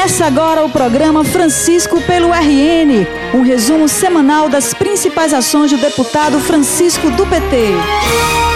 Começa agora o programa Francisco pelo RN, um resumo semanal das principais ações do deputado Francisco do PT.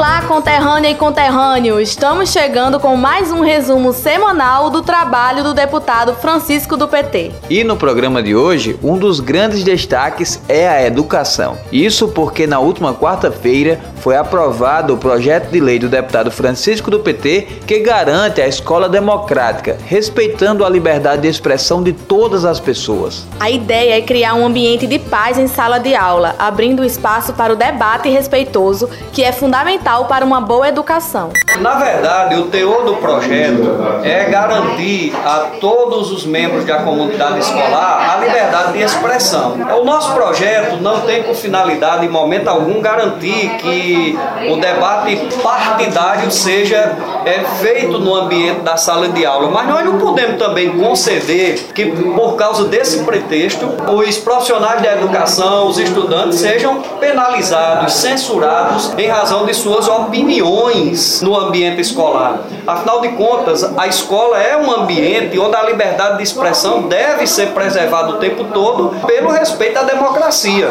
Olá, conterrânea e conterrâneo! Estamos chegando com mais um resumo semanal do trabalho do deputado Francisco do PT. E no programa de hoje, um dos grandes destaques é a educação. Isso porque na última quarta-feira foi aprovado o projeto de lei do deputado Francisco do PT que garante a escola democrática, respeitando a liberdade de expressão de todas as pessoas. A ideia é criar um ambiente de paz em sala de aula, abrindo espaço para o debate respeitoso, que é fundamental para uma boa educação. Na verdade, o teor do projeto é garantir a todos os membros da comunidade escolar a liberdade de expressão. O nosso projeto não tem por finalidade, em momento algum, garantir que o debate partidário seja é, feito no ambiente da sala de aula. Mas nós não podemos também conceder que, por causa desse pretexto, os profissionais da educação, os estudantes, sejam penalizados, censurados em razão de suas opiniões no ambiente escolar. Afinal de contas, a escola é um ambiente onde a liberdade de expressão deve ser preservada o tempo todo pelo respeito à democracia.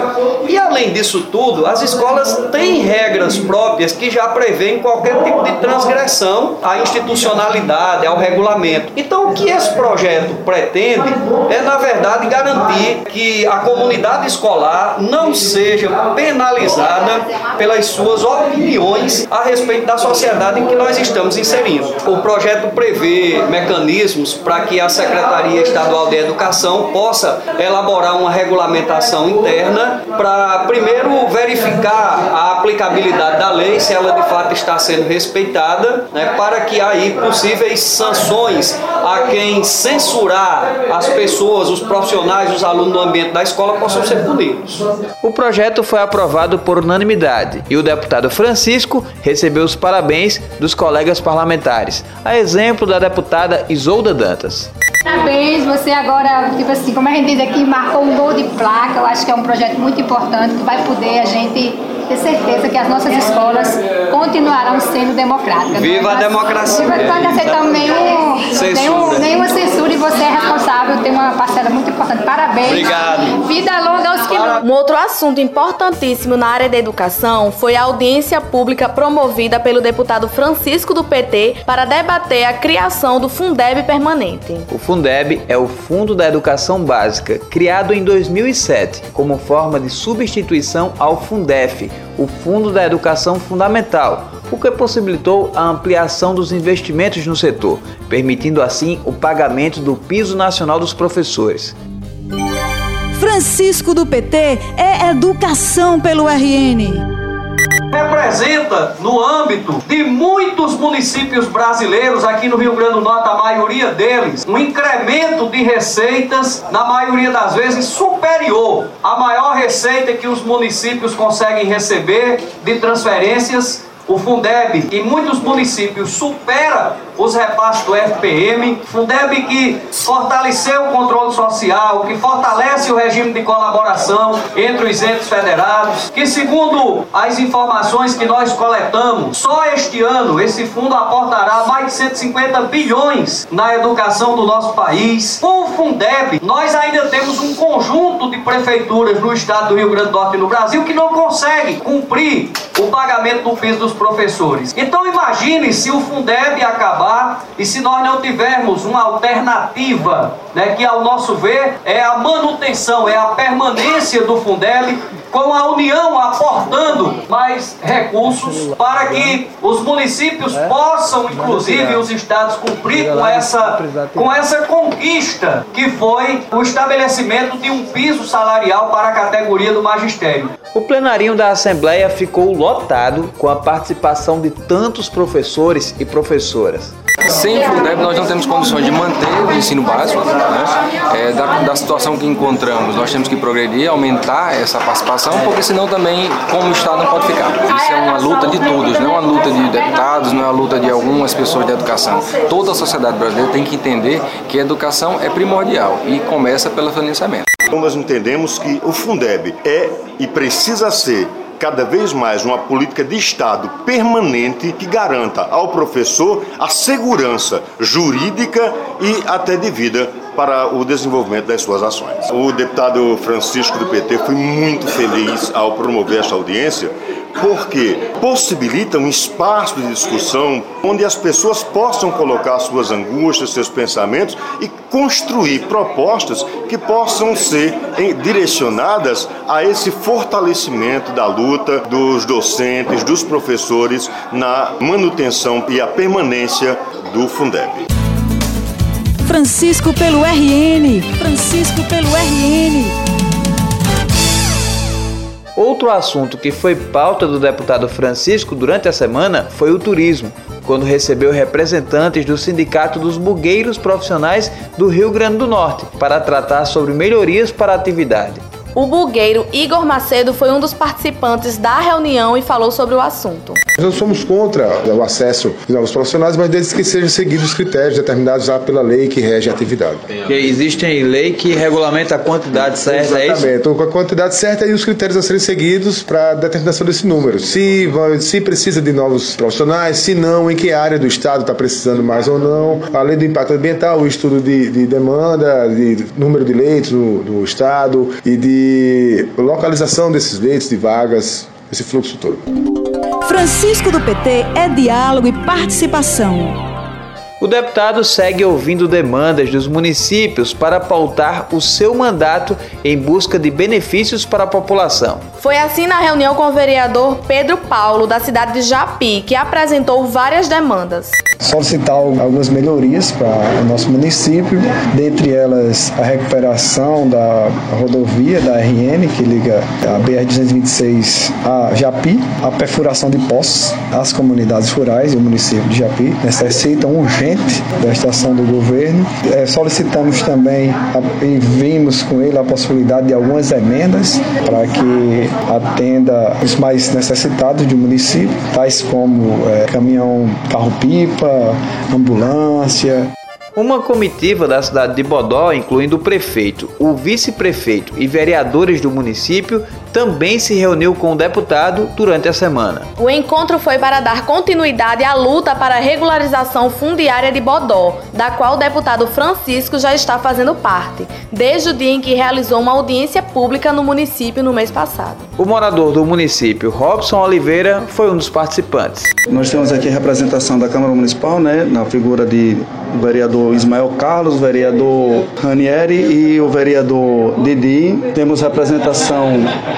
E além disso tudo, as escolas têm regras próprias que já prevêem qualquer tipo de transgressão à institucionalidade, ao regulamento. Então, o que esse projeto pretende é, na verdade, garantir que a comunidade escolar não seja penalizada pelas suas opiniões a respeito da sociedade em que nós estamos inserindo. O projeto prevê mecanismos para que a Secretaria Estadual de Educação possa elaborar uma regulamentação interna para, primeiro, verificar a aplicabilidade da lei, se ela de fato está sendo respeitada, né, para que aí possíveis sanções a quem censurar as pessoas, os profissionais, os alunos do ambiente da escola possam ser punidos. O projeto foi aprovado por unanimidade e o deputado Francisco recebeu os parabéns dos colegas parlamentares, a exemplo da deputada Isolda Dantas. Parabéns, você agora, tipo assim, como a gente diz aqui, marcou um gol de placa. Eu acho que é um projeto muito importante que vai poder a gente ter certeza que as nossas escolas continuarão sendo democráticas. Viva a democracia! Não pode aceitar nenhum, nenhum, nenhuma censura e você é responsável, tem uma parcela muito importante. Parabéns. Obrigado. Vida longa aos que não. Um outro assunto importantíssimo na área da educação foi a audiência pública promovida pelo deputado Francisco do PT para debater a criação do Fundeb permanente. O Fundeb é o Fundo da Educação Básica, criado em 2007 como forma de substituição ao Fundef, o Fundo da Educação Fundamental, o que possibilitou a ampliação dos investimentos no setor, permitindo assim o pagamento do piso nacional dos professores. Francisco do PT é educação pelo RN representa no âmbito de muitos municípios brasileiros, aqui no Rio Grande do Norte, a maioria deles, um incremento de receitas, na maioria das vezes superior à maior receita que os municípios conseguem receber de transferências. O Fundeb, em muitos municípios, supera os repasses do FPM, Fundeb que fortaleceu o controle social, que fortalece o regime de colaboração entre os entes federados, que segundo as informações que nós coletamos, só este ano esse fundo aportará mais de 150 bilhões na educação do nosso país. Com o Fundeb, nós ainda temos um conjunto de prefeituras no estado do Rio Grande do Norte e no Brasil que não conseguem cumprir o pagamento do piso dos professores. Então imagine se o Fundeb acabar e se nós não tivermos uma alternativa, né, que ao nosso ver é a manutenção, é a permanência do Fundeb, com a União aportando mais recursos para que os municípios possam, inclusive os estados, cumprir com essa, com essa conquista que foi o estabelecimento de um piso salarial para a categoria do magistério. O plenarinho da Assembleia ficou lotado com a participação de tantos professores e professoras. Sem Fundeb nós não temos condições de manter o ensino básico, né? é, da, da, situação que encontramos, nós temos que progredir, aumentar essa participação, porque senão também, como o Estado, não pode ficar. Isso é uma luta de todos, não é uma luta de deputados, não é uma luta de algumas pessoas de educação. Toda a sociedade brasileira tem que entender que a educação é primordial e começa pelo financiamento. Então nós entendemos que o Fundeb é e precisa ser cada vez mais uma política de Estado permanente que garanta ao professor a segurança jurídica e até de vida para o desenvolvimento das suas ações. O deputado Francisco do PT foi muito feliz ao promover esta audiência, porque possibilita um espaço de discussão onde as pessoas possam colocar suas angústias, seus pensamentos e construir propostas que possam ser direcionadas a esse fortalecimento da luta dos docentes, dos professores na manutenção e a permanência do Fundeb. Francisco pelo RN. Francisco pelo RN. Outro assunto que foi pauta do deputado Francisco durante a semana foi o turismo, quando recebeu representantes do Sindicato dos Bugueiros Profissionais do Rio Grande do Norte para tratar sobre melhorias para a atividade. O bugueiro Igor Macedo foi um dos participantes da reunião e falou sobre o assunto. Nós somos contra o acesso de novos profissionais, mas desde que sejam seguidos os critérios determinados já pela lei que rege a atividade. Porque existe lei que regulamenta a quantidade certa, Exatamente. é isso? a quantidade certa e os critérios a serem seguidos para a determinação desse número. Se, se precisa de novos profissionais, se não, em que área do Estado está precisando mais ou não, além do impacto ambiental, o estudo de, de demanda, de número de leitos no, no Estado e de localização desses leitos, de vagas, esse fluxo todo. Francisco do PT é diálogo e participação. O deputado segue ouvindo demandas dos municípios para pautar o seu mandato em busca de benefícios para a população. Foi assim na reunião com o vereador Pedro Paulo, da cidade de Japi, que apresentou várias demandas. Solicitar algumas melhorias para o nosso município, dentre elas a recuperação da rodovia da RN, que liga a BR-226 a Japi, a perfuração de poços, as comunidades rurais e o município de Japi necessitam urgente da estação do governo. É, solicitamos também e vimos com ele a possibilidade de algumas emendas para que atenda os mais necessitados do município, tais como é, caminhão carro-pipa, ambulância. Uma comitiva da cidade de Bodó, incluindo o prefeito, o vice-prefeito e vereadores do município, também se reuniu com o deputado durante a semana. O encontro foi para dar continuidade à luta para a regularização fundiária de Bodó, da qual o deputado Francisco já está fazendo parte, desde o dia em que realizou uma audiência pública no município no mês passado. O morador do município, Robson Oliveira, foi um dos participantes. Nós temos aqui a representação da Câmara Municipal, né, na figura de vereador Ismael Carlos, vereador Ranieri e o vereador Didi. Temos representação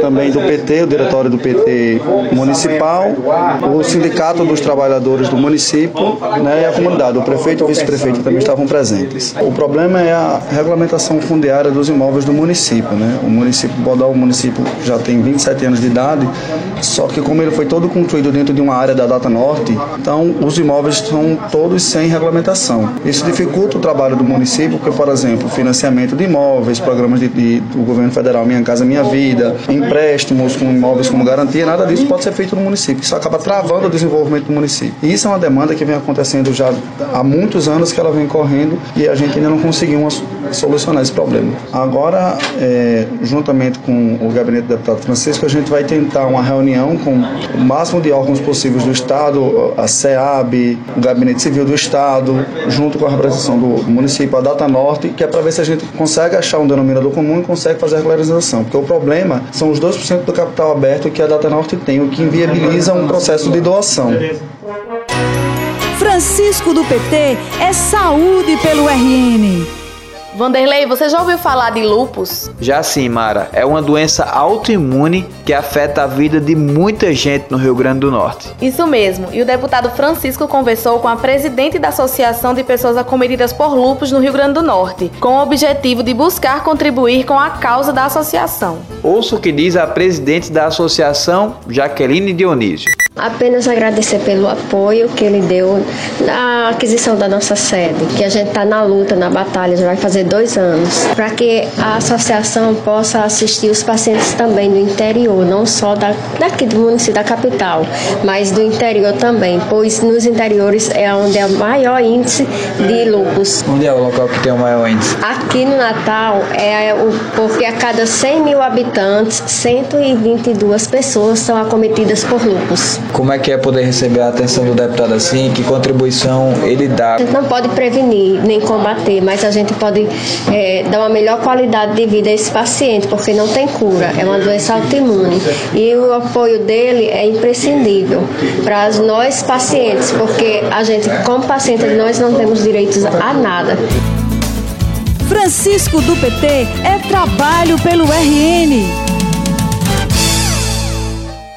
também do PT, o diretório do PT municipal, o sindicato dos trabalhadores do município né, e a comunidade. O prefeito e o vice-prefeito também estavam presentes. O problema é a regulamentação fundiária dos imóveis do município. Né? O município Bodal, o município já tem 27 anos de idade, só que como ele foi todo construído dentro de uma área da Data Norte, então os imóveis estão todos sem regulamentação. Isso dificulta o trabalho do município, porque, por exemplo, financiamento de imóveis, programas de, de, do governo federal Minha Casa Minha Vida, empréstimos com imóveis como garantia, nada disso pode ser feito no município. Isso acaba travando o desenvolvimento do município. E isso é uma demanda que vem acontecendo já há muitos anos que ela vem correndo e a gente ainda não conseguiu solucionar esse problema. Agora, é, juntamente com o gabinete do deputado Francisco, a gente vai tentar uma reunião com o máximo de órgãos possíveis do Estado, a SEAB, o Gabinete Civil do Estado, junto com a representação do município, a Data Norte, que é para ver se a gente consegue achar um denominador comum e consegue fazer a regularização. Porque o problema são os 2% do capital aberto que a Data Norte tem, o que inviabiliza um processo de doação. Francisco do PT é saúde pelo RN. Vanderlei, você já ouviu falar de lupus? Já sim, Mara. É uma doença autoimune que afeta a vida de muita gente no Rio Grande do Norte. Isso mesmo. E o deputado Francisco conversou com a presidente da Associação de Pessoas Acometidas por Lupus no Rio Grande do Norte, com o objetivo de buscar contribuir com a causa da associação. Ouça o que diz a presidente da associação, Jaqueline Dionísio. Apenas agradecer pelo apoio que ele deu na aquisição da nossa sede, que a gente está na luta, na batalha, já vai fazer dois anos, para que a associação possa assistir os pacientes também do interior, não só da, daqui do município da capital, mas do interior também, pois nos interiores é onde é o maior índice de lupus. Onde é o local que tem o maior índice? Aqui no Natal é o porque a cada 100 mil habitantes, 122 pessoas são acometidas por lupus. Como é que é poder receber a atenção do deputado assim? Que contribuição ele dá? A gente não pode prevenir nem combater, mas a gente pode é, dar uma melhor qualidade de vida a esse paciente, porque não tem cura, é uma doença autoimune. E o apoio dele é imprescindível para nós pacientes, porque a gente, como paciente, nós não temos direitos a nada. Francisco do PT é trabalho pelo RN.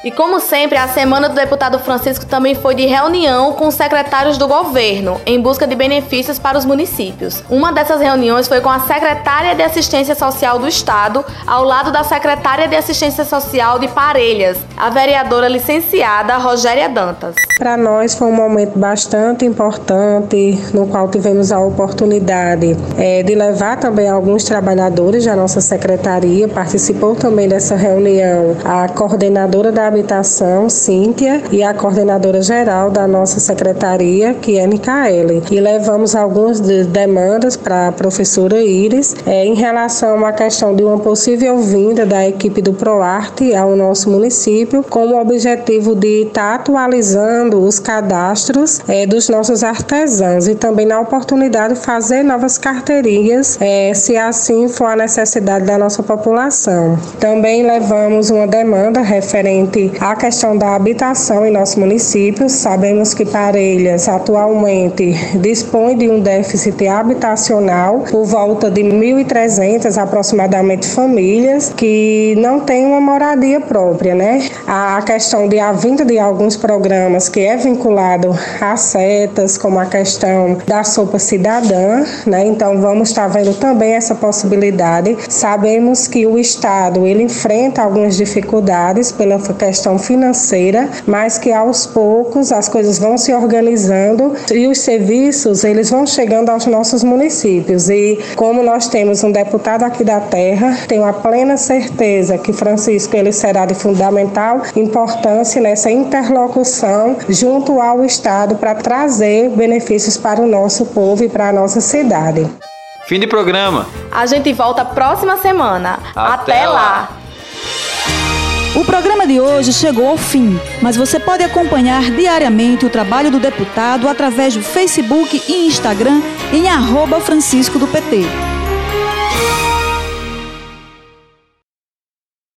E como sempre, a semana do deputado Francisco também foi de reunião com os secretários do governo em busca de benefícios para os municípios. Uma dessas reuniões foi com a secretária de Assistência Social do Estado, ao lado da secretária de Assistência Social de Parelhas, a vereadora licenciada Rogéria Dantas. Para nós foi um momento bastante importante, no qual tivemos a oportunidade é, de levar também alguns trabalhadores da nossa secretaria. Participou também dessa reunião a coordenadora da Habitação, Cíntia, e a coordenadora geral da nossa secretaria, que é Micaele. E levamos algumas de demandas para a professora Iris é, em relação à questão de uma possível vinda da equipe do ProArte ao nosso município, com o objetivo de estar tá atualizando os cadastros é, dos nossos artesãos e também na oportunidade de fazer novas carteirinhas, é, se assim for a necessidade da nossa população. Também levamos uma demanda referente a questão da habitação em nosso município. Sabemos que Parelhas atualmente dispõe de um déficit habitacional por volta de 1.300 aproximadamente famílias que não têm uma moradia própria, né? A questão de a vinda de alguns programas que é vinculado a setas, como a questão da sopa cidadã, né? Então vamos estar vendo também essa possibilidade. Sabemos que o Estado ele enfrenta algumas dificuldades pela questão financeira, mas que aos poucos as coisas vão se organizando e os serviços eles vão chegando aos nossos municípios. E como nós temos um deputado aqui da terra, tenho a plena certeza que Francisco ele será de fundamental importância nessa interlocução junto ao Estado para trazer benefícios para o nosso povo e para a nossa cidade. Fim de programa. A gente volta próxima semana. Até, Até lá. lá. O programa de hoje chegou ao fim, mas você pode acompanhar diariamente o trabalho do deputado através do Facebook e Instagram em arroba Francisco do PT.